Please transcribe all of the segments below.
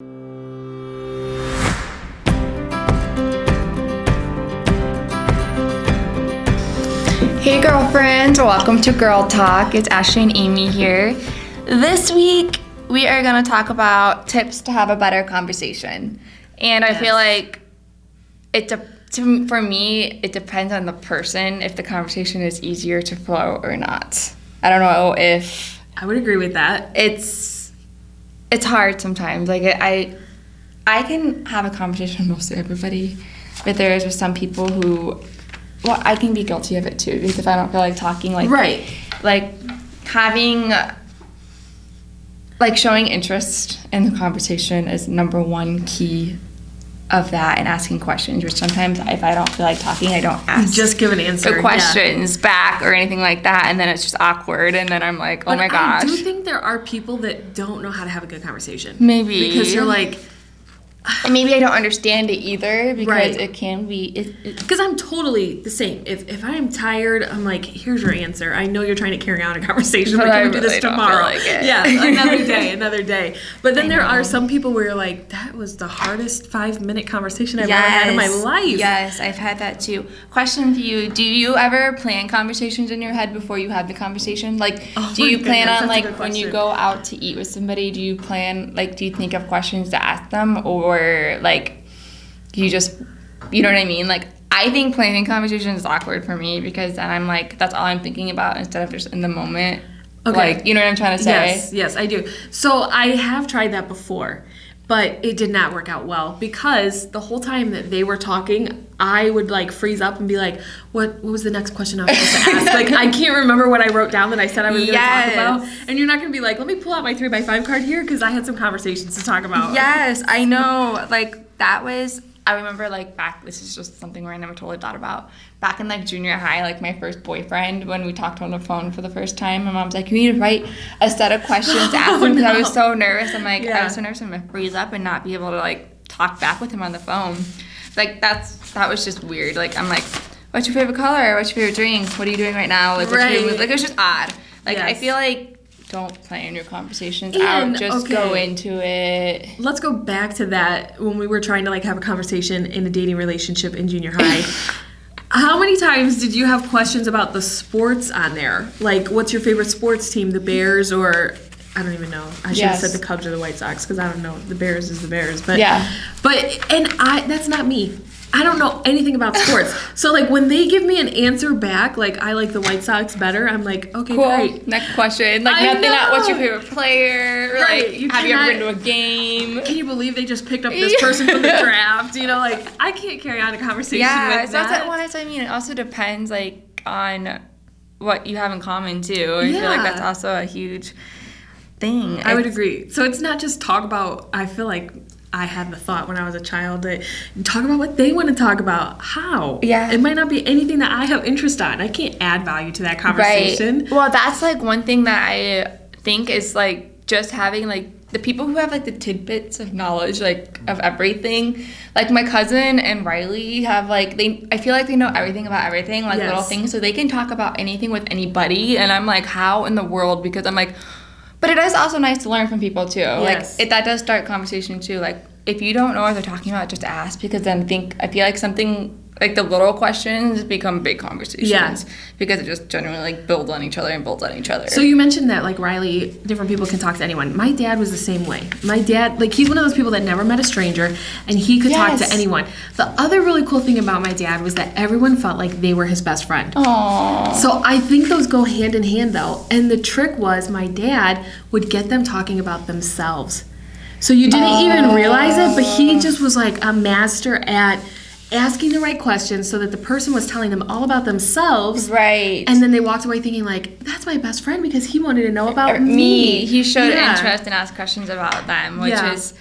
Hey, girlfriends, welcome to Girl Talk. It's Ashley and Amy here. This week, we are going to talk about tips to have a better conversation. And I feel like it de- to, for me, it depends on the person if the conversation is easier to flow or not. I don't know if I would agree with that. it's it's hard sometimes. Like I I can have a conversation with most everybody, but there's just some people who well, I can be guilty of it too because if I don't feel like talking like Right. like having like showing interest in the conversation is number one key of that and asking questions which sometimes if i don't feel like talking i don't ask Just give an answer. the yeah. questions back or anything like that and then it's just awkward and then i'm like oh But my gosh I do think there are people that don't know how to have a good conversation. Maybe. Because you're like, and maybe i don't understand it either because Right. it can be because I'm totally the same. If, if I'm tired, I'm like, here's your answer. I know you're trying to carry on a conversation, but, But can we do this really don't feel tomorrow? like. Yeah, another day, another day. But then I there know. are some people where you're like, that was the hardest five minute conversation I've ever had in my life. Yes, I've had that too. Question for you: Do you ever plan conversations in your head before you have the conversation? Like, Oh do you plan goodness, on like when you go out to eat with somebody? Do you plan like do you think of questions to ask them, or like you just you know what I mean? Like, I think planning conversations is awkward for me because then I'm like that's all I'm thinking about instead of just in the moment. Okay. Like, you know what I'm trying to say? Yes, yes, I do. So I have tried that before, but it did not work out well because the whole time that they were talking, I would like freeze up and be like, "What? What was the next question I was supposed to ask?" like I can't remember what I wrote down that I said I was going to talk about, and you're not going to be like, "Let me pull out my three by five card here" because I had some conversations to talk about. Yes, I know. Like that was. I remember like back. This is just something where I never totally thought about. Back in like junior high, like my first boyfriend, when we talked on the phone for the first time, my mom's like, "You need to write a set of questions to Oh, him," because I was so nervous. I'm like, I was so nervous I'm gonna freeze up and not be able to like talk back with him on the phone. Like that's that was just weird. Like I'm like, "What's your favorite color? What's your favorite drink? What are you doing right now?" Like, favorite Right. movie?" like it was just odd. Like I feel like don't plan your conversations And, out. Just go into it. Let's go back to that when we were trying to like have a conversation in a dating relationship in junior high. How many times did you have questions about the sports on there? Like, what's your favorite sports team, the Bears or I don't even know. I should Yes. have said the Cubs or the White Sox because I don't know. The Bears is the Bears, but Yeah. But and I that's not me. I don't know anything about sports. so like when they give me an answer back, like I like the White Sox better. I'm like, okay, Cool. great. Next question. Like I nothing. Not what's your favorite player? Right, Like you have you ever been to a game? Can you believe they just picked up this person from the draft? You know, like I can't carry on a conversation Yeah, with so that's that. what what I mean. It also depends like on what you have in common too. I feel like that's also a huge thing. I would agree. So it's not just talk about. I feel like I had the thought when I was a child that talk about what they want to talk about. How? Yeah. It might not be anything that I have interest on. I can't add value to that conversation. Right. Well, that's like one thing that I think is like just having like the people who have like the tidbits of knowledge like of everything. Like my cousin and Riley have like they I feel like they know everything about everything, like little things so they can talk about anything with anybody and I'm like how in the world because I'm like but it is also nice to learn from people too. Yes. Like it, that does start conversation too. Like if you don't know what they're talking about, just ask because then think I feel like something like the little questions become big conversations. Yeah. Because it just generally like builds on each other and builds on each other. So you mentioned that like Riley, different people can talk to anyone. My dad was the same way. My dad, like he's one of those people that never met a stranger, and he could talk to anyone. The other really cool thing about my dad was that everyone felt like they were his best friend. Aww. So I think those go hand in hand though. And the trick was my dad would get them talking about themselves. So you didn't even realize it, but he just was like a master at asking the right questions so that the person was telling them all about themselves. Right. And then they walked away thinking like, that's my best friend because he wanted to know about me. me. He showed Yeah. interest and asked questions about them, which Yeah. is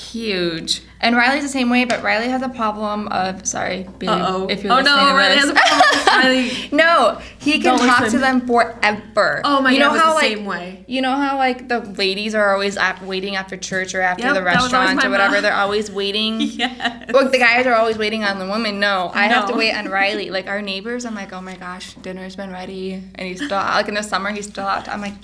huge. And Riley's the same way, but Riley has a problem of sorry, babe, Uh-oh. if you're Oh, listening no, Riley has a problem. Riley, no, he can Don't talk listen. to them forever. Oh, my you know how the like same way. you know how like the ladies are always at, waiting after church or after Yep, the that was always restaurant or whatever. mom. They're always waiting. yes. Well, the guys are always waiting on the woman. No, I have to wait on Riley. Like our neighbors, I'm like, oh my gosh, dinner's been ready, and he's still like in the summer he's still out. I'm like,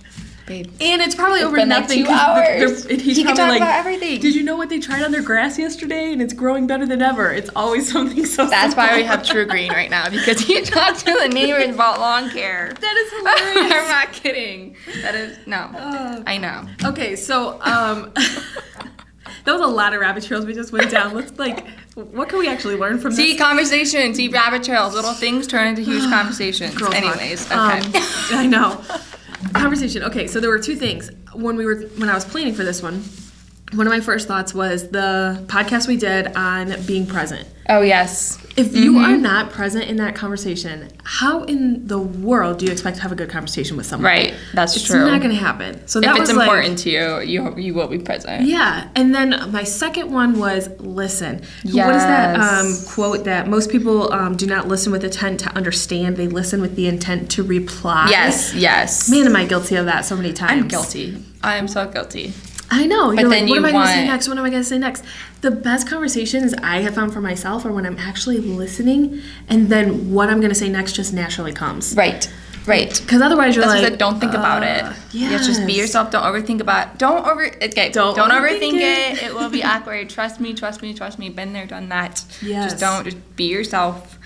babe. And it's probably over been like nothing. two hours. he's He can talk like, about everything. Did you know what they tried on their grass yesterday? And it's growing better than ever. It's always something so. That's why we have True Green right now because he talked to the neighbors about lawn care. That is hilarious. I'm not kidding. That is no. Oh. I know. Okay, so um, that was a lot of rabbit trails we just went down. Let's like, what can we actually learn from See this? conversation. See rabbit trails. Little things turn into huge conversations. Girl talk. Anyways, okay. Um, I know. Conversation. Okay, so there were two things when we were when I was planning for this one. One of my first thoughts was the podcast we did on being present. oh yes. If you are not present in that conversation, how in the world do you expect to have a good conversation with someone? Right. That's It's true. It's not going to happen. So that if it's like, important to you, you you will be present. Yeah, and then my second one was listen. What is that um, quote that most people um, do not listen with intent to understand; they listen with the intent to reply. Yes. Yes. Man, am I guilty of that so many times? I'm guilty. I am so guilty. I know. But You're then like, what you am I going to say next? What am I going to say next? The best conversations I have found for myself are when I'm actually listening, and then what I'm going to say next just naturally comes. Right. Right. Because otherwise, you're That's like, don't think about it. uh, Yeah, just be yourself. Don't overthink about. Don't over. Okay. Don't Don't, overthink overthink it. it. It will be awkward. Trust me. Trust me. Trust me. Been there, done that. Yes. Just don't. Just be yourself.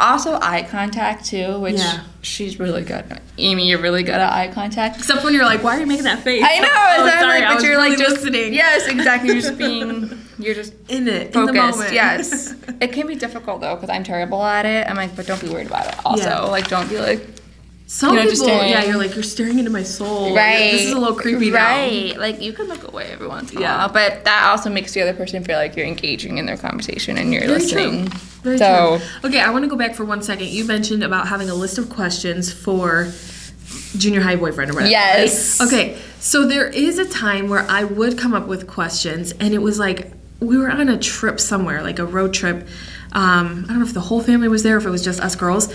Also eye contact too, which Yeah. she's really good. Amy, you're really good at eye contact. Except when you're like, why are you making that face? I know. Oh, sorry, but you're really like just listening. Yes, exactly. You're just being. You're just in it, in the focused. moment. Yes. it can be difficult though because I'm terrible at it. I'm like, but don't be worried about it. Also, Yeah. like, don't be like. Some You know, people, just staring. yeah, you're like you're staring into my soul. Right. This is a little creepy now. Right. Like you can look away every once in a Yeah. while, but that also makes the other person feel like you're engaging in their conversation and you're Very listening. true. Very so true. Okay, I want to go back for one second. You mentioned about having a list of questions for junior high boyfriend or whatever. Yes. right? Okay, so there is a time where I would come up with questions, and it was like we were on a trip somewhere, like a road trip. Um, I don't know if the whole family was there, if it was just us girls.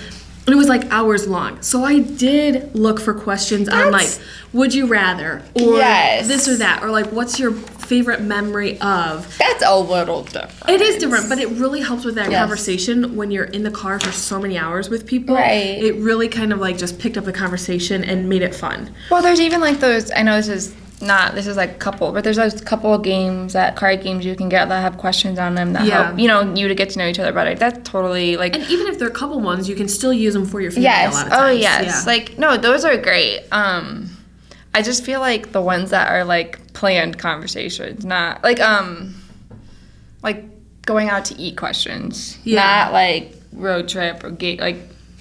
And it was like hours long. So I did look for questions on like, would you rather, or Yes. this or that, or like, what's your favorite memory of? that's a little different. It is different, but it really helps with that Yes. conversation when you're in the car for so many hours with people. Right. It really kind of like just picked up the conversation and made it fun. Well, there's even like those. I know this is not. This is like couple, but there's a couple of games that card games you can get that have questions on them that Yeah. help you know you to get to know each other better. That's totally like. And even if they're a couple ones, you can still use them for your family a Yes. lot of Oh, yes. Yeah. Like no, those are great. Um, I just feel like the ones that are like planned conversations, not like um, like going out to eat questions, Yeah. not like road trip or gate like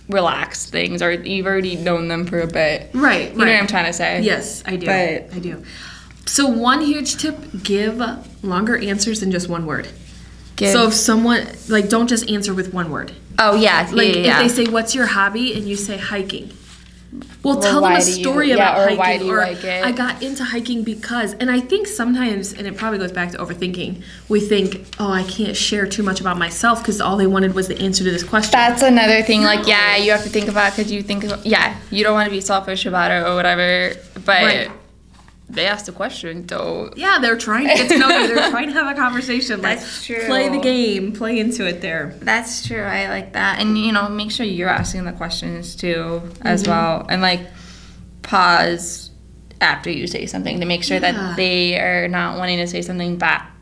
relaxed things, or you've already known them for a bit. right, You know what I'm trying to say? Yes, I do. But- I do. So one huge tip: give longer answers than just one word. Give- So if someone like, don't just answer with one word. oh yeah, Like yeah, yeah. if they say, "What's your hobby?" and you say hiking. Well, Or tell them a you- story yeah, about or hiking, you or like it? I got into hiking because, and I think sometimes, and it probably goes back to overthinking. We think, oh, I can't share too much about myself because all they wanted was the answer to this question. That's another thing. Like, yeah, you have to think about because you think, yeah, you don't want to be selfish about it or whatever. But Right. They asked a question, so yeah, they're trying to get to know you. They're trying to have a conversation. Like, That's true. Play the game. Play into it. There. that's true. I like that, and you know, make sure you're asking the questions too as Mm-hmm. well, and like pause after you say something to make sure Yeah. that they are not wanting to say something back.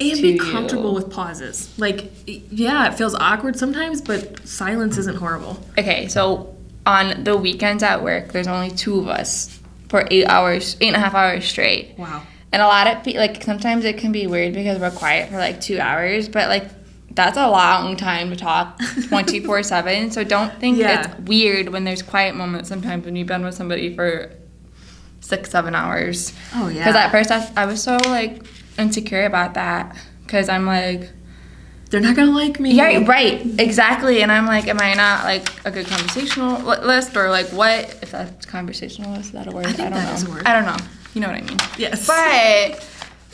And be you. comfortable with pauses. Like, yeah, it feels awkward sometimes, but silence isn't horrible. Okay, so on the weekends at work, there's only two of us for eight hours, eight and a half hours straight. Wow. And a lot of pe- like sometimes it can be weird because we're quiet for like two hours, but like that's a long time to talk 24 7. So don't think Yeah. it's weird when there's quiet moments sometimes when you've been with somebody for six, seven hours. Oh yeah. Because at first I, I was so like insecure about that because I'm like, they're not gonna like me. yeah, right, exactly. And I'm like, am I not like a good conversationalist or like what? If that's conversationalist, is that a word? I think don't that know. is a word. I don't know. You know what I mean? Yes. But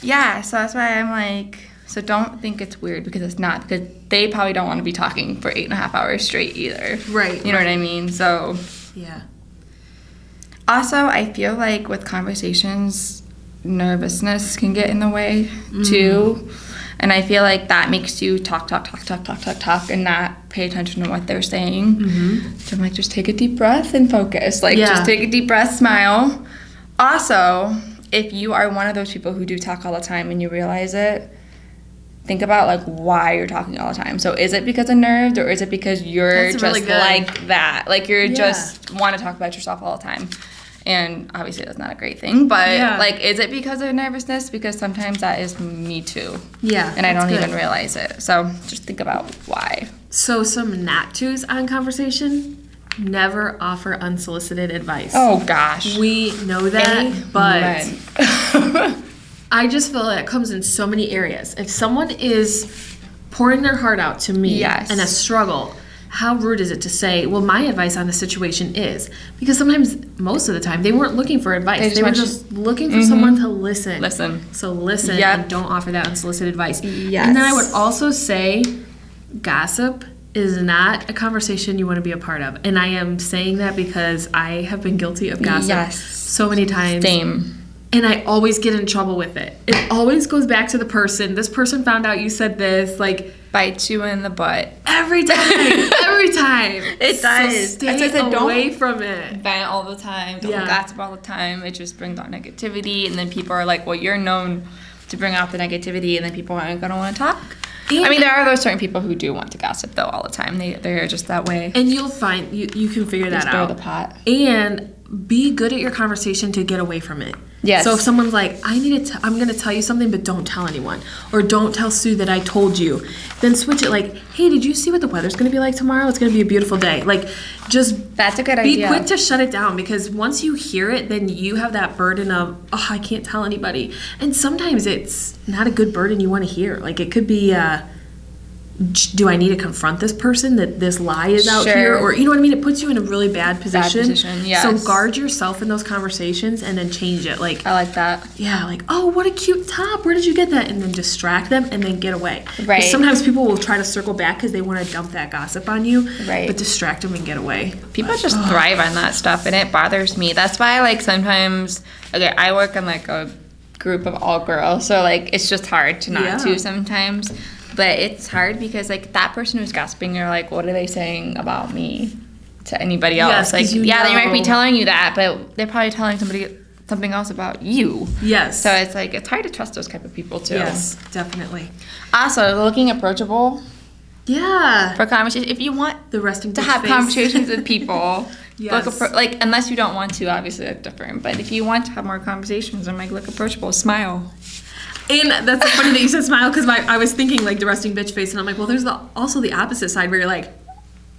yeah, so that's why I'm like, so don't think it's weird because it's not because they probably don't want to be talking for eight and a half hours straight either. Right. You know what I mean? So Yeah. also, I feel like with conversations, nervousness can get in the way too. Mm-hmm. And I feel like that makes you talk, talk, talk, talk, talk, talk, talk, and not pay attention to what they're saying. Mm-hmm. So I'm like, just take a deep breath and focus. Like, Yeah. just take a deep breath, smile, Also, if you are one of those people who do talk all the time and you realize it, think about like why you're talking all the time. So is it because of nerves or is it because you're That's just really like that? Like you're Yeah. just want to talk about yourself all the time. And obviously that's not a great thing, but Yeah. like is it because of nervousness? Because sometimes that is me too. Yeah. And I don't good. even realize it. So just think about why. So some not tos on conversation. Never offer unsolicited advice. Oh gosh. We know that, but I just feel that it comes in so many areas. If someone is pouring their heart out to me Yes. and a struggle, how rude is it to say, well, my advice on the situation is? Because sometimes, most of the time, they weren't looking for advice. They They, were just looking for mm-hmm. someone to listen. Listen. So listen Yep. and don't offer that unsolicited advice. Yes. And then I would also say gossip is not a conversation you want to be a part of. And I am saying that because I have been guilty of gossip Yes. so many times. Same. And I always get in trouble with it. It always goes back to the person. This person found out you said this. Like Bite you in the butt. every time, time. It So does. stay why I said don't- away from it. vent all the time, don't Yeah. gossip all the time. It just brings out negativity, and then people are like, "Well, you're known to bring out the negativity," and then people aren't gonna want to talk. I mean, there are those certain people who do want to gossip though all the time. They they're just that way. And you'll find you, you can figure that Just stir out. the pot. and be good at your conversation to get away from it. Yes. So if someone's like, "I need to, t- I'm going to tell you something, but don't tell anyone," or "Don't tell Sue that I told you," then switch it. Like, "Hey, did you see what the weather's going to be like tomorrow? It's going to be a beautiful day." Like, just That's a good be idea. Be quick to shut it down because once you hear it, then you have that burden of, "Oh, I can't tell anybody," and sometimes it's not a good burden you want to hear. Like, it could be. Uh, do I need to confront this person that this lie is out Sure. here? Or, you know what I mean? It puts you in a really bad position. Bad position, yes. So guard yourself in those conversations and then change it. Like, I like that. yeah, like, oh, what a cute top. Where did you get that? And then distract them and then get away. Right. Sometimes people will try to circle back because they want to dump that gossip on you. Right. But distract them and get away. People just thrive on that stuff, and it bothers me. That's why, like, sometimes, okay, I work in like a group of all girls, so like, it's just hard to not Yeah. to sometimes. But it's hard because like that person who's gossiping, you're like, what are they saying about me to anybody else? Yes, like, yeah, they might be telling you that, but they're probably telling somebody something else about you. Yes. So it's like it's hard to trust those type of people too. yes, definitely. Also, looking approachable Yeah. for conversation. If you want The resting to have face. conversations with people. Yes. Look appro- like unless you don't want to, obviously that's different. But if you want to have more conversations, I'm like look approachable, smile. And that's so funny that you said smile because I was thinking like the resting bitch face, and I'm like, well, there's the, also the opposite side where you're like,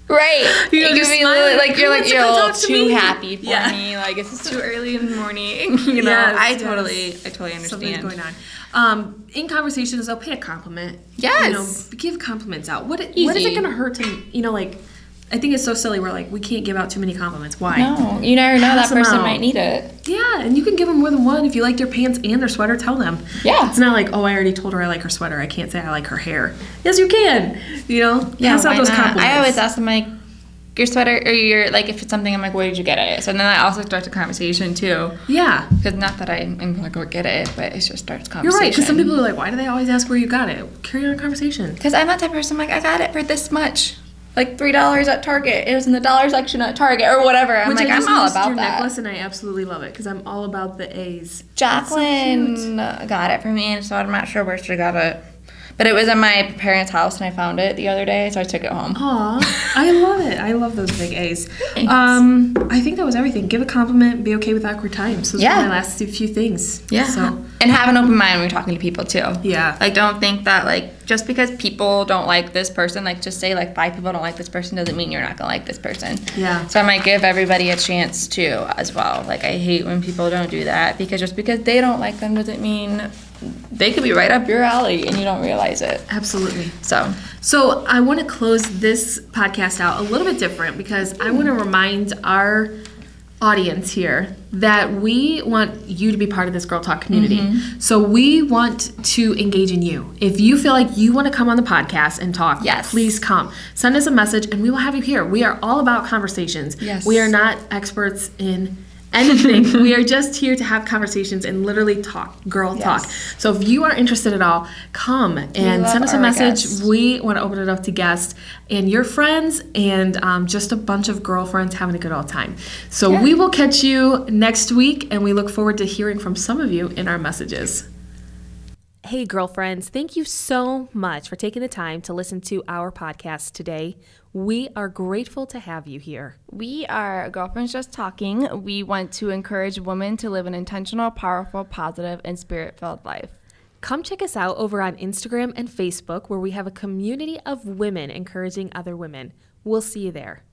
Right. You know, just be smile, li- like, like you're like you're a little to too me?" happy for Yeah. me. Like it's too early in the morning. You know, Yes, I yes. totally, I totally understand. something's going on. Um, in conversations, though, pay a compliment. Yes. You know, give compliments out. What, it, what is it going to hurt to, you know, like, I think it's so silly. We're like, we can't give out too many compliments. Why? No, you never know that person out. might need it. Yeah, and you can give them more than one. If you like their pants and their sweater, tell them. Yeah. It's not like, oh, I already told her I like her sweater. I can't say I like her hair. Yes, you can. You know, Yeah, pass out those not? compliments. I always ask them like, your sweater or your like if it's something I'm like, where did you get it? So then I also start the conversation too. Yeah. Because not that I'm, I'm gonna go get it, but it just starts conversation. You're right, because some people are like, why do they always ask where you got it? Carry on a conversation. Because I'm that type of person. Like I got it for this much, like three dollars at Target. It was in the dollar section at Target or whatever. I'm Which like I I'm all about your that. necklace, and I absolutely love it because I'm all about the A's. Jacqueline got it for me, and so I'm not sure where she got it. But it was in my parents' house, and I found it the other day, so I took it home. Aw, I love it. I love those big A's. Um, I think that was everything. Give a compliment, be okay with awkward times. Those Yeah. are my last few things. Yeah. So, and have an open mind when you're talking to people too. Yeah. Like don't think that like just because people don't like this person, like just say like five people don't like this person doesn't mean you're not gonna like this person. Yeah. So I might give everybody a chance too as well. Like I hate when people don't do that because just because they don't like them doesn't mean they could be right up your alley and you don't realize it. absolutely. So So, I want to close this podcast out a little bit different because I want to remind our audience here that we want you to be part of this Girl Talk community. Mm-hmm. So, we want to engage in you. If you feel like you want to come on the podcast and talk, Yes. please come. Send us a message and we will have you here. We are all about conversations. Yes. We are not experts in anything. we are just here to have conversations and literally talk, girl Yes. talk. So if you are interested at all, come and send us a message. guests. We want to open it up to guests and your friends and um, just a bunch of girlfriends having a good old time. So Yeah. we will catch you next week and we look forward to hearing from some of you in our messages. Hey, girlfriends, thank you so much for taking the time to listen to our podcast today. We are grateful to have you here. We are Girlfriends Just Talking. We want to encourage women to live an intentional, powerful, positive, and spirit filled life. Come check us out over on Instagram and Facebook, where we have a community of women encouraging other women. We'll see you there.